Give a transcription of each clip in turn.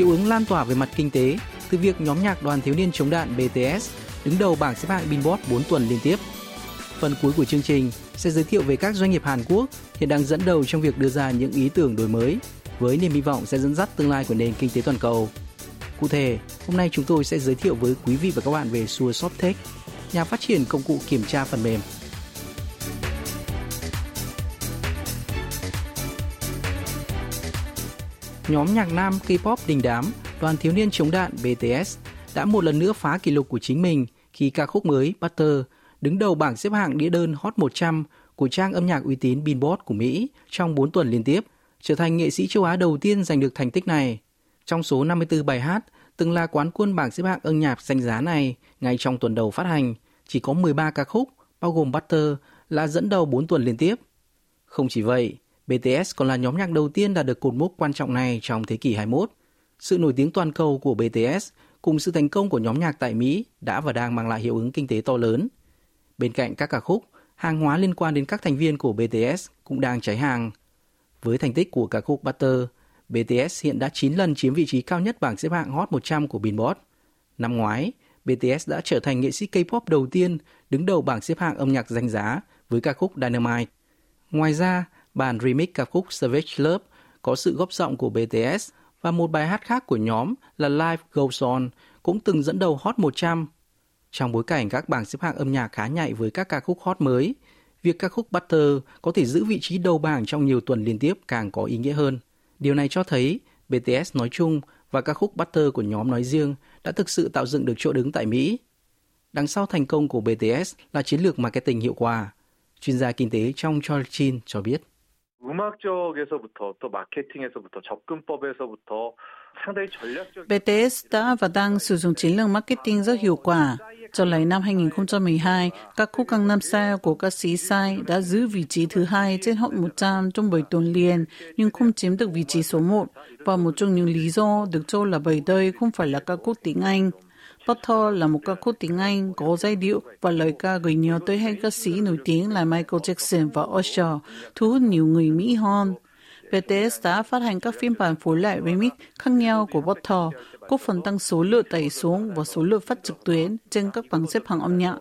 hiệu ứng lan tỏa về mặt kinh tế từ việc nhóm nhạc đoàn thiếu niên chống đạn BTS đứng đầu bảng xếp hạng Billboard 4 tuần liên tiếp. Phần cuối của chương trình sẽ giới thiệu về các doanh nghiệp Hàn Quốc hiện đang dẫn đầu trong việc đưa ra những ý tưởng đổi mới với niềm hy vọng sẽ dẫn dắt tương lai của nền kinh tế toàn cầu. Cụ thể, hôm nay chúng tôi sẽ giới thiệu với quý vị và các bạn về Sure Softtek, nhà phát triển công cụ kiểm tra phần mềm nhóm nhạc nam K-pop đình đám, đoàn thiếu niên chống đạn BTS đã một lần nữa phá kỷ lục của chính mình khi ca khúc mới Butter đứng đầu bảng xếp hạng đĩa đơn Hot 100 của trang âm nhạc uy tín Billboard của Mỹ trong 4 tuần liên tiếp, trở thành nghệ sĩ châu Á đầu tiên giành được thành tích này. Trong số 54 bài hát từng là quán quân bảng xếp hạng âm nhạc danh giá này ngay trong tuần đầu phát hành, chỉ có 13 ca khúc, bao gồm Butter, là dẫn đầu 4 tuần liên tiếp. Không chỉ vậy, BTS còn là nhóm nhạc đầu tiên đạt được cột mốc quan trọng này trong thế kỷ 21. Sự nổi tiếng toàn cầu của BTS cùng sự thành công của nhóm nhạc tại Mỹ đã và đang mang lại hiệu ứng kinh tế to lớn. Bên cạnh các ca khúc, hàng hóa liên quan đến các thành viên của BTS cũng đang cháy hàng. Với thành tích của ca khúc Butter, BTS hiện đã 9 lần chiếm vị trí cao nhất bảng xếp hạng Hot 100 của Billboard. Năm ngoái, BTS đã trở thành nghệ sĩ K-pop đầu tiên đứng đầu bảng xếp hạng âm nhạc danh giá với ca khúc Dynamite. Ngoài ra, Bản remix ca khúc Savage Love có sự góp giọng của BTS và một bài hát khác của nhóm là Life Goes On cũng từng dẫn đầu Hot 100. Trong bối cảnh các bảng xếp hạng âm nhạc khá nhạy với các ca khúc hot mới, việc ca khúc Butter có thể giữ vị trí đầu bảng trong nhiều tuần liên tiếp càng có ý nghĩa hơn. Điều này cho thấy BTS nói chung và ca khúc Butter của nhóm nói riêng đã thực sự tạo dựng được chỗ đứng tại Mỹ. Đằng sau thành công của BTS là chiến lược marketing hiệu quả. Chuyên gia kinh tế trong Charles Chin cho biết. BTS đã và đang sử dụng chiến lược marketing rất hiệu quả. Cho lấy năm 2012, các khúc Gangnam Style của ca sĩ Sai đã giữ vị trí thứ hai trên Hot 100 trong 7 tuần liền, nhưng không chiếm được vị trí số 1. Và một trong những lý do được cho là bởi đây không phải là ca khúc tiếng Anh Butter là một ca khúc tiếng Anh có giai điệu và lời ca gửi nhớ tới hai ca sĩ nổi tiếng là Michael Jackson và Usher, thu hút nhiều người Mỹ hơn. BTS đã phát hành các phiên bản phối lại remix khác nhau của Butter, góp phần tăng số lượng tẩy xuống và số lượng phát trực tuyến trên các bảng xếp hạng âm nhạc.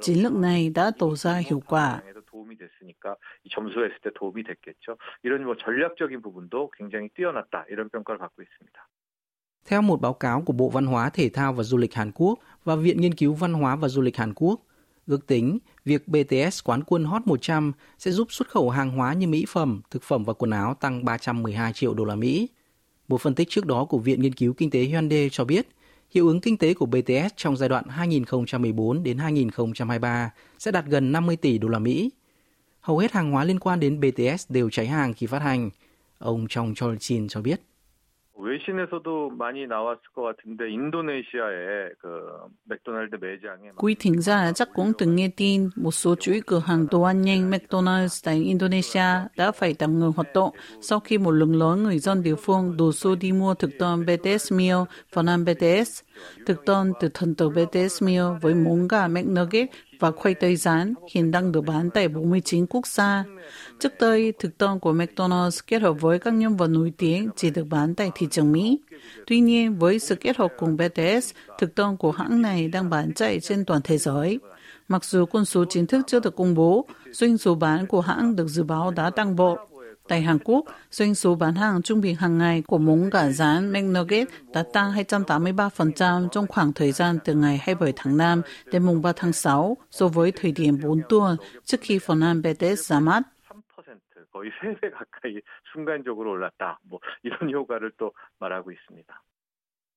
Chiến lược này đã tổ ra hiệu quả. 점수했을 때 도움이 됐겠죠. 이런 뭐 전략적인 부분도 굉장히 뛰어났다 이런 평가를 받고 있습니다. Theo một báo cáo của Bộ Văn hóa Thể thao và Du lịch Hàn Quốc và Viện Nghiên cứu Văn hóa và Du lịch Hàn Quốc, ước tính việc BTS quán quân Hot 100 sẽ giúp xuất khẩu hàng hóa như mỹ phẩm, thực phẩm và quần áo tăng 312 triệu đô la Mỹ. Một phân tích trước đó của Viện Nghiên cứu Kinh tế Hyundai cho biết, hiệu ứng kinh tế của BTS trong giai đoạn 2014 đến 2023 sẽ đạt gần 50 tỷ đô la Mỹ. Hầu hết hàng hóa liên quan đến BTS đều cháy hàng khi phát hành. Ông Chong Cholchin cho biết. Quý thính giả, chắc cũng từng nghe tin một số chuỗi cửa hàng đồ ăn nhanh McDonald's tại Indonesia đã phải tạm ngừng hoạt động sau khi một lượng lớn người dân địa phương đổ xô đi mua thực đơn BTS Meal và Nam BTS. Thực đơn từ thần tử BTS Meal với món gà McNugget và khoai tây rán hiện đang được bán tại 49 quốc gia. Trước đây, thực đơn của McDonald's kết hợp với các nhân vật nổi tiếng chỉ được bán tại thị trường Mỹ. Tuy nhiên, với sự kết hợp cùng BTS, thực đơn của hãng này đang bán chạy trên toàn thế giới. Mặc dù con số chính thức chưa được công bố, doanh số bán của hãng được dự báo đã tăng bộ. Tại Hàn Quốc, doanh số bán hàng trung bình hàng ngày của món gà rán McNugget đã tăng 283% trong khoảng thời gian từ ngày 27 tháng 5 đến mùng 3 tháng 6 so với thời điểm 4 tuần trước khi phần ăn BTS ra mắt. 거의 3배 가까이 순간적으로 올랐다. 뭐 이런 효과를 또 말하고 있습니다.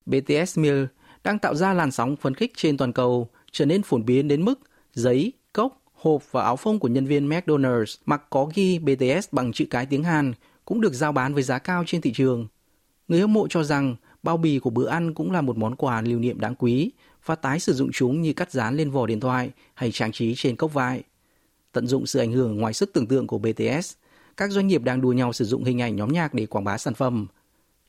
BTS Meal đang tạo ra làn sóng phấn khích trên toàn cầu, trở nên phổ biến đến mức giấy, cốc, hộp và áo phông của nhân viên McDonald's mặc có ghi BTS bằng chữ cái tiếng Hàn cũng được giao bán với giá cao trên thị trường. Người hâm mộ cho rằng Bao bì của bữa ăn cũng là một món quà lưu niệm đáng quý và tái sử dụng chúng như cắt dán lên vỏ điện thoại hay trang trí trên cốc vải. Tận dụng sự ảnh hưởng ngoài sức tưởng tượng của BTS, các doanh nghiệp đang đua nhau sử dụng hình ảnh nhóm nhạc để quảng bá sản phẩm.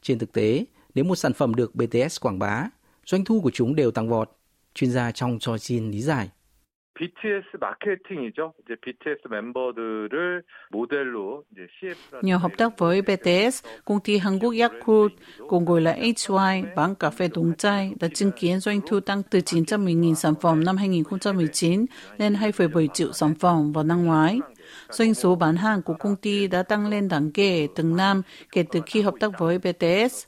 Trên thực tế, nếu một sản phẩm được BTS quảng bá, doanh thu của chúng đều tăng vọt. Chuyên gia trong Choi Jin lý giải. Nhờ hợp tác với BTS, công ty Hàn Quốc Yakult, cùng gọi là HY, bán cà phê đúng chai, đã chứng kiến doanh thu tăng từ 910.000 sản phẩm năm 2019 lên 2,7 triệu sản phẩm vào năm ngoái. Doanh số bán hàng của công ty đã tăng lên đáng kể từng năm kể từ khi hợp tác với BTS.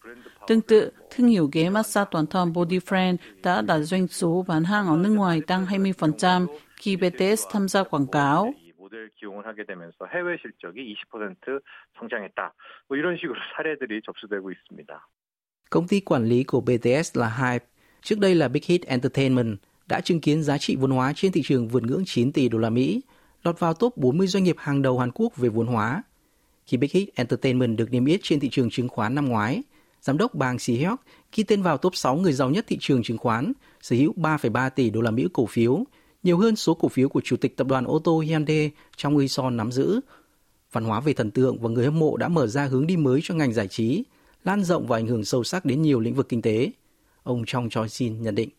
Tương tự, thương hiệu ghế massage toàn thân Body Friend đã đạt doanh số bán hàng ở nước ngoài tăng 20% khi BTS tham gia quảng cáo. 이 모델 기용을 하게 되면서 해외 실적이 20% 성장했다. 뭐 이런 식으로 사례들이 접수되고 있습니다. Công ty quản lý của BTS là Hype, trước đây là Big Hit Entertainment, đã chứng kiến giá trị vốn hóa trên thị trường vượt ngưỡng 9 tỷ đô la Mỹ, lọt vào top 40 doanh nghiệp hàng đầu Hàn Quốc về vốn hóa. Khi Big Hit Entertainment được niêm yết trên thị trường chứng khoán năm ngoái, giám đốc Bang Si-hyuk ghi tên vào top 6 người giàu nhất thị trường chứng khoán, sở hữu 3,3 tỷ đô la Mỹ cổ phiếu, nhiều hơn số cổ phiếu của chủ tịch tập đoàn ô tô Hyundai trong Uison nắm giữ. Văn hóa về thần tượng và người hâm mộ đã mở ra hướng đi mới cho ngành giải trí, lan rộng và ảnh hưởng sâu sắc đến nhiều lĩnh vực kinh tế. Ông Chong Choi Sin nhận định.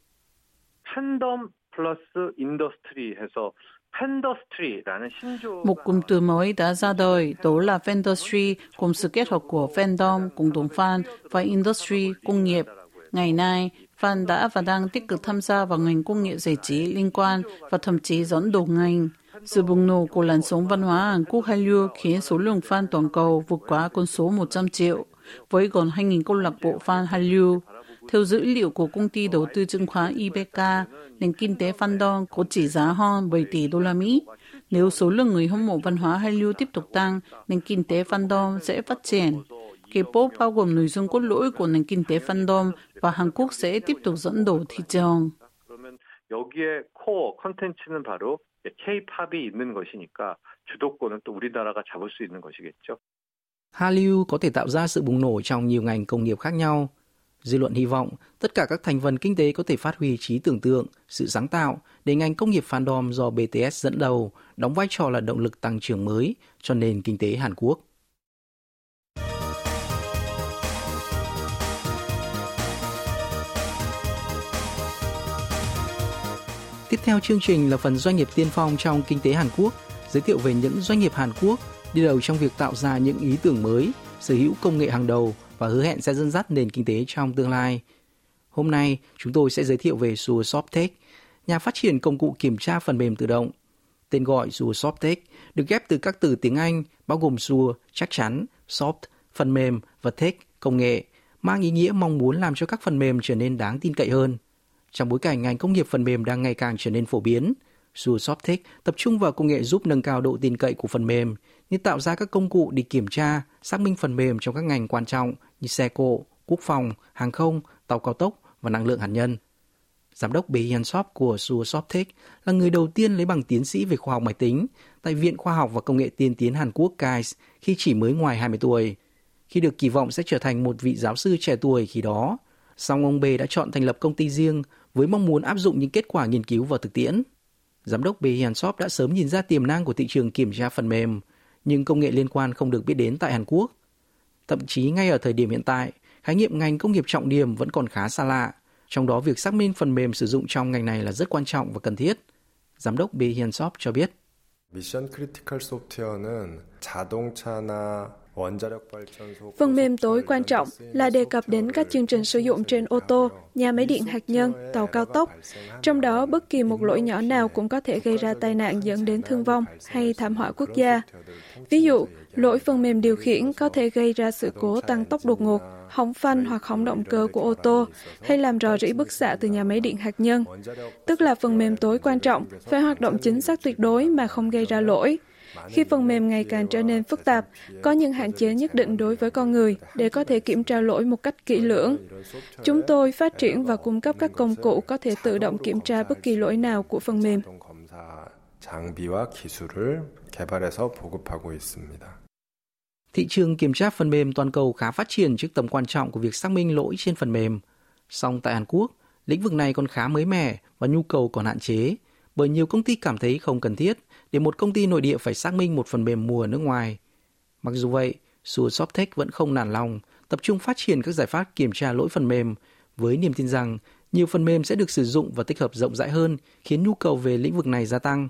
팬덤 플러스 인더스트리 해서 팬더스트리라는 신조 Một cụm từ mới đã ra đời, đó là Fandustry, cùng sự kết hợp của fandom, cùng đồng fan, và industry, công nghiệp. Ngày nay, fan đã và đang tích cực tham gia vào ngành công nghệ giải trí liên quan và thậm chí dẫn đầu ngành. Sự bùng nổ của làn sóng văn hóa Hàn Quốc Hallyu khiến số lượng fan toàn cầu vượt quá con số 100 triệu, với gần 2.000 câu lạc bộ fan Hallyu. Theo dữ liệu của công ty đầu tư chứng khoán IBK, nền kinh tế fandom có trị giá hơn 7 tỷ đô la Mỹ. Nếu số lượng người hâm mộ văn hóa Hallyu tiếp tục tăng, nền kinh tế fandom sẽ phát triển. K-pop bao gồm nội dung cốt lõi của nền kinh tế fandom và Hàn Quốc sẽ tiếp tục dẫn đầu thị trường. 그러면 여기에 코어 컨텐츠는 바로 K-팝이 있는 것이니까 주도권은 또 우리나라가 잡을 수 있는 것이겠죠. Hallyu có thể tạo ra sự bùng nổ trong nhiều ngành công nghiệp khác nhau. Dư luận hy vọng tất cả các thành phần kinh tế có thể phát huy trí tưởng tượng, sự sáng tạo để ngành công nghiệp fandom do BTS dẫn đầu đóng vai trò là động lực tăng trưởng mới cho nền kinh tế Hàn Quốc. Tiếp theo chương trình là phần doanh nghiệp tiên phong trong kinh tế Hàn Quốc, giới thiệu về những doanh nghiệp Hàn Quốc đi đầu trong việc tạo ra những ý tưởng mới, sở hữu công nghệ hàng đầu và hứa hẹn sẽ dẫn dắt nền kinh tế trong tương lai. Hôm nay, chúng tôi sẽ giới thiệu về Sure Soptech, nhà phát triển công cụ kiểm tra phần mềm tự động. Tên gọi Sure Soptech được ghép từ các từ tiếng Anh bao gồm Sure, chắc chắn, Soft, phần mềm và Tech, công nghệ, mang ý nghĩa mong muốn làm cho các phần mềm trở nên đáng tin cậy hơn. Trong bối cảnh ngành công nghiệp phần mềm đang ngày càng trở nên phổ biến, Sure Soptech tập trung vào công nghệ giúp nâng cao độ tin cậy của phần mềm, như tạo ra các công cụ để kiểm tra, xác minh phần mềm trong các ngành quan trọng như xe cộ, quốc phòng, hàng không, tàu cao tốc và năng lượng hạt nhân. Giám đốc Bee Hyun Sop của Sure Soptech là người đầu tiên lấy bằng tiến sĩ về khoa học máy tính tại Viện Khoa học và Công nghệ tiên tiến Hàn Quốc KAIS khi chỉ mới ngoài 20 tuổi. Khi được kỳ vọng sẽ trở thành một vị giáo sư trẻ tuổi khi đó, song ông B đã chọn thành lập công ty riêng với mong muốn áp dụng những kết quả nghiên cứu vào thực tiễn. Giám đốc Bee Hyun Sop đã sớm nhìn ra tiềm năng của thị trường kiểm tra phần mềm, nhưng công nghệ liên quan không được biết đến tại Hàn Quốc. Thậm chí ngay ở thời điểm hiện tại, khái niệm ngành công nghiệp trọng điểm vẫn còn khá xa lạ, trong đó việc xác minh phần mềm sử dụng trong ngành này là rất quan trọng và cần thiết. Giám đốc Bee Hyun Sop cho biết. 미션 크리티컬 소프트웨어는 자동차나 Phần mềm tối quan trọng là đề cập đến các chương trình sử dụng trên ô tô, nhà máy điện hạt nhân, tàu cao tốc. Trong đó, bất kỳ một lỗi nhỏ nào cũng có thể gây ra tai nạn dẫn đến thương vong hay thảm họa quốc gia. Ví dụ, lỗi phần mềm điều khiển có thể gây ra sự cố tăng tốc đột ngột, hỏng phanh hoặc hỏng động cơ của ô tô hay làm rò rỉ bức xạ từ nhà máy điện hạt nhân. Tức là phần mềm tối quan trọng phải hoạt động chính xác tuyệt đối mà không gây ra lỗi. Khi phần mềm ngày càng trở nên phức tạp, có những hạn chế nhất định đối với con người để có thể kiểm tra lỗi một cách kỹ lưỡng. Chúng tôi phát triển và cung cấp các công cụ có thể tự động kiểm tra bất kỳ lỗi nào của phần mềm. Thị trường kiểm tra phần mềm toàn cầu khá phát triển trước tầm quan trọng của việc xác minh lỗi trên phần mềm. Song tại Hàn Quốc, lĩnh vực này còn khá mới mẻ và nhu cầu còn hạn chế, bởi nhiều công ty cảm thấy không cần thiết để một công ty nội địa phải xác minh một phần mềm mùa nước ngoài. Mặc dù vậy, Sure Softech vẫn không nản lòng, tập trung phát triển các giải pháp kiểm tra lỗi phần mềm với niềm tin rằng nhiều phần mềm sẽ được sử dụng và tích hợp rộng rãi hơn, khiến nhu cầu về lĩnh vực này gia tăng.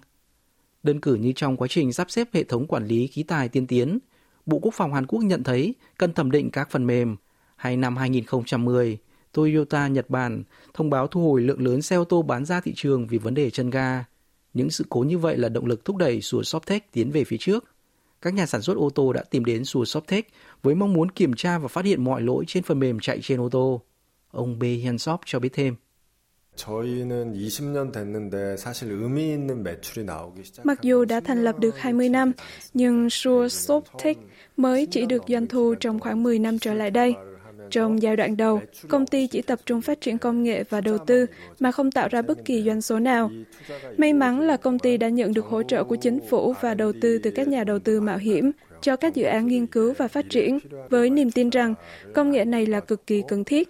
Đơn cử như trong quá trình sắp xếp hệ thống quản lý khí tài tiên tiến, Bộ Quốc phòng Hàn Quốc nhận thấy cần thẩm định các phần mềm. Hay năm 2010, Toyota Nhật Bản thông báo thu hồi lượng lớn xe ô tô bán ra thị trường vì vấn đề chân ga. Những sự cố như vậy là động lực thúc đẩy Sùa Soptech tiến về phía trước. Các nhà sản xuất ô tô đã tìm đến Sùa Soptech với mong muốn kiểm tra và phát hiện mọi lỗi trên phần mềm chạy trên ô tô. Ông B. Hyun Sop cho biết thêm. Mặc dù đã thành lập được 20 năm, nhưng Sure Softech mới chỉ được doanh thu trong khoảng 10 năm trở lại đây. Trong giai đoạn đầu, công ty chỉ tập trung phát triển công nghệ và đầu tư mà không tạo ra bất kỳ doanh số nào. May mắn là công ty đã nhận được hỗ trợ của chính phủ và đầu tư từ các nhà đầu tư mạo hiểm cho các dự án nghiên cứu và phát triển, với niềm tin rằng công nghệ này là cực kỳ cần thiết.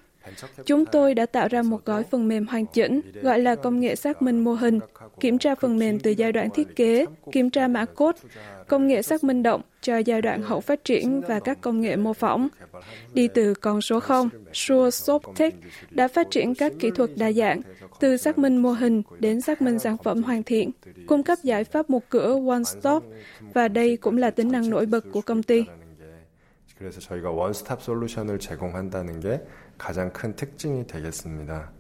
Chúng tôi đã tạo ra một gói phần mềm hoàn chỉnh gọi là công nghệ xác minh mô hình, kiểm tra phần mềm từ giai đoạn thiết kế, kiểm tra mã code, công nghệ xác minh động cho giai đoạn hậu phát triển và các công nghệ mô phỏng. Đi từ con số 0, Sure Softech đã phát triển các kỹ thuật đa dạng, từ xác minh mô hình đến xác minh sản phẩm hoàn thiện, cung cấp giải pháp một cửa One Stop, và đây cũng là tính năng nổi bật của công ty. 그래서 저희가 원스톱 솔루션을 제공한다는 게 가장 큰 특징이 되겠습니다.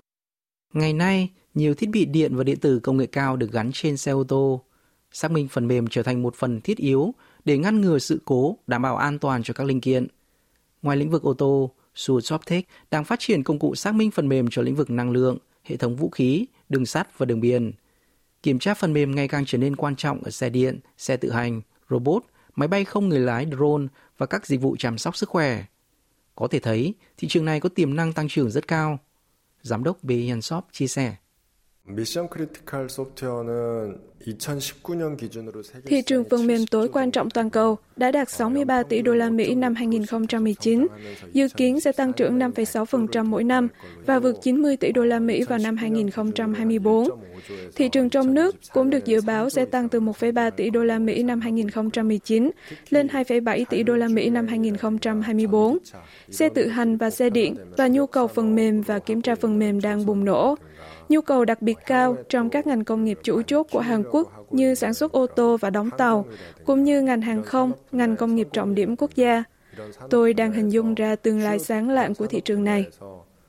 Ngày nay, nhiều thiết bị điện và điện tử công nghệ cao được gắn trên xe ô tô. Xác minh phần mềm trở thành một phần thiết yếu để ngăn ngừa sự cố, đảm bảo an toàn cho các linh kiện. Ngoài lĩnh vực ô tô, Sure Softech đang phát triển công cụ xác minh phần mềm cho lĩnh vực năng lượng, hệ thống vũ khí, đường sắt và đường biển. Kiểm tra phần mềm ngày càng trở nên quan trọng ở xe điện, xe tự hành, robot, máy bay không người lái drone và các dịch vụ chăm sóc sức khỏe. Có thể thấy, thị trường này có tiềm năng tăng trưởng rất cao. Giám đốc B. Shop chia sẻ. 미션 크리티컬 소프트웨어는 2019년 기준으로 세계 Thị trường phần mềm tối quan trọng toàn cầu đã đạt 63 tỷ đô la Mỹ năm 2019, dự kiến sẽ tăng trưởng 5,6% mỗi năm và vượt 90 tỷ đô la Mỹ vào năm 2024. Thị trường trong nước cũng được dự báo sẽ tăng từ 1,3 tỷ đô la Mỹ năm 2019 lên 2,7 tỷ đô la Mỹ năm 2024. Xe tự hành và xe điện và nhu cầu phần mềm và kiểm tra phần mềm đang bùng nổ nhu cầu đặc biệt cao trong các ngành công nghiệp chủ chốt của Hàn Quốc như sản xuất ô tô và đóng tàu, cũng như ngành hàng không, ngành công nghiệp trọng điểm quốc gia. Tôi đang hình dung ra tương lai sáng lạng của thị trường này.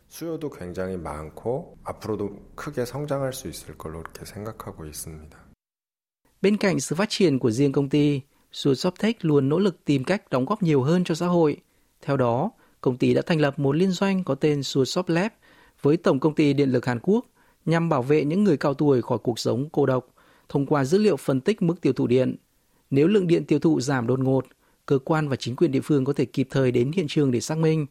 수요도 굉장히 많고 앞으로도 크게 성장할 수 있을 걸로 이렇게 생각하고 있습니다. Bên cạnh sự phát triển của riêng công ty, Sure Softech luôn nỗ lực tìm cách đóng góp nhiều hơn cho xã hội. Theo đó, công ty đã thành lập một liên doanh có tên Sure Soft Lab với Tổng công ty Điện lực Hàn Quốc nhằm bảo vệ những người cao tuổi khỏi cuộc sống cô độc thông qua dữ liệu phân tích mức tiêu thụ điện. Nếu lượng điện tiêu thụ giảm đột ngột, cơ quan và chính quyền địa phương có thể kịp thời đến hiện trường để xác minh.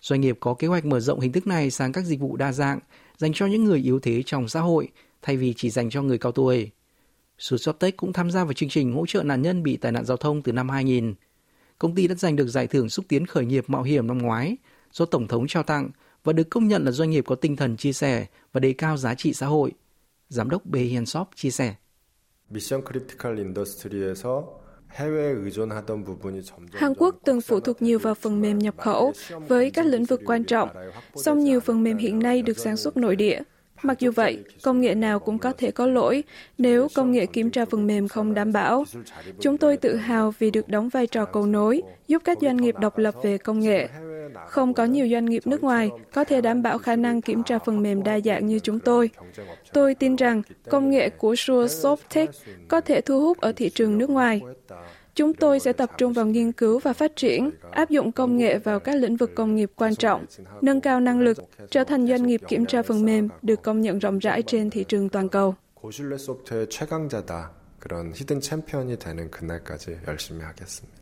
Doanh nghiệp có kế hoạch mở rộng hình thức này sang các dịch vụ đa dạng dành cho những người yếu thế trong xã hội thay vì chỉ dành cho người cao tuổi. Susoptech cũng tham gia vào chương trình hỗ trợ nạn nhân bị tai nạn giao thông từ năm 2000. Công ty đã giành được giải thưởng xúc tiến khởi nghiệp mạo hiểm năm ngoái do Tổng thống trao tặng và được công nhận là doanh nghiệp có tinh thần chia sẻ và đề cao giá trị xã hội. Giám đốc Bê Hiền chia sẻ. Mission Critical Industry에서 Hàn Quốc từng phụ thuộc nhiều vào phần mềm nhập khẩu với các lĩnh vực quan trọng, song nhiều phần mềm hiện nay được sản xuất nội địa. Mặc dù vậy, công nghệ nào cũng có thể có lỗi nếu công nghệ kiểm tra phần mềm không đảm bảo. Chúng tôi tự hào vì được đóng vai trò cầu nối, giúp các doanh nghiệp độc lập về công nghệ. Không có nhiều doanh nghiệp nước ngoài có thể đảm bảo khả năng kiểm tra phần mềm đa dạng như chúng tôi. Tôi tin rằng công nghệ của Sure Softech có thể thu hút ở thị trường nước ngoài. Chúng tôi sẽ tập trung vào nghiên cứu và phát triển, áp dụng công nghệ vào các lĩnh vực công nghiệp quan trọng, nâng cao năng lực, trở thành doanh nghiệp kiểm tra phần mềm được công nhận rộng rãi trên thị trường toàn cầu. 고신뢰 소프트의 최강자다. 그런 히든 챔피언이 되는 그날까지 열심히 하겠습니다.